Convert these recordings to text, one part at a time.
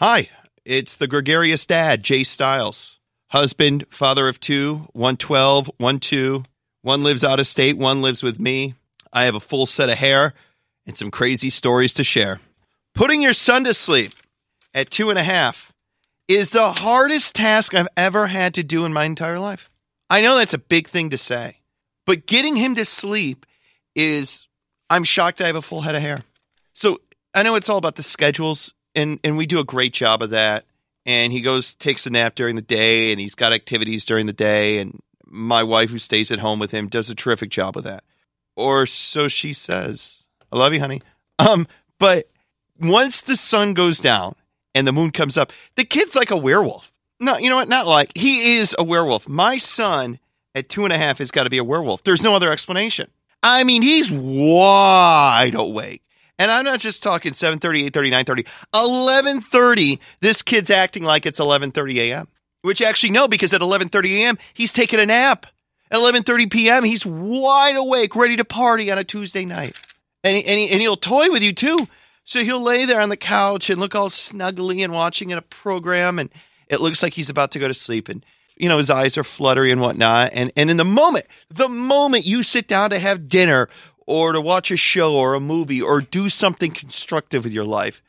Hi, it's the gregarious dad, Jay Styles. Husband, father of two, one 12, one 2. One lives out of state, one lives with me. I have a full set of hair and some crazy stories to share. Putting your son to sleep at two and a half is the hardest task I've ever had to do in my entire life. I know that's a big thing to say, but getting him to sleep is, I'm shocked I have a full head of hair. So I know it's all about the schedules, and, and we do a great job of that. And he goes, takes a nap during the day, and he's got activities during the day. And my wife, who stays at home with him, does a terrific job with that. Or so she says. I love you, honey. Um, but once the sun goes down and the moon comes up, the kid's like a werewolf. No, you know what? Not like he is a werewolf. My son at two and a half has got to be a werewolf. There's no other explanation. I mean, he's wide awake. And I'm not just talking 7:30, 8:30, 9:30. 11:30, this kid's acting like it's 11:30 a.m. Which actually no because at 11:30 a.m. he's taking a nap. At 11:30 p.m. he's wide awake, ready to party on a Tuesday night. And he, and, he, and he'll toy with you too. So he'll lay there on the couch and look all snuggly and watching a program and it looks like he's about to go to sleep and you know his eyes are fluttery and whatnot and and in the moment the moment you sit down to have dinner or to watch a show or a movie or do something constructive with your life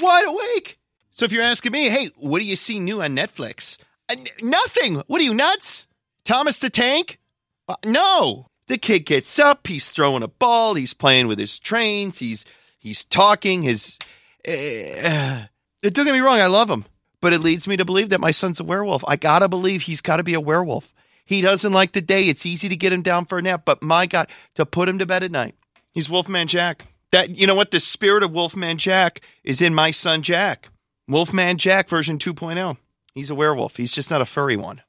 wide awake. So if you're asking me hey what do you see new on netflix? Uh, n- nothing. What are you nuts? Thomas the tank? Uh, no. The kid gets up. He's throwing a ball. He's playing with his trains. He's he's talking. His uh, don't get me wrong. I love him. But it leads me to believe that my son's a werewolf. I gotta believe he's gotta be a werewolf. He doesn't like the day. It's easy to get him down for a nap, but my God, to put him to bed at night, he's Wolfman Jack. That you know what? The spirit of Wolfman Jack is in my son Jack. Wolfman Jack version 2.0. He's a werewolf. He's just not a furry one.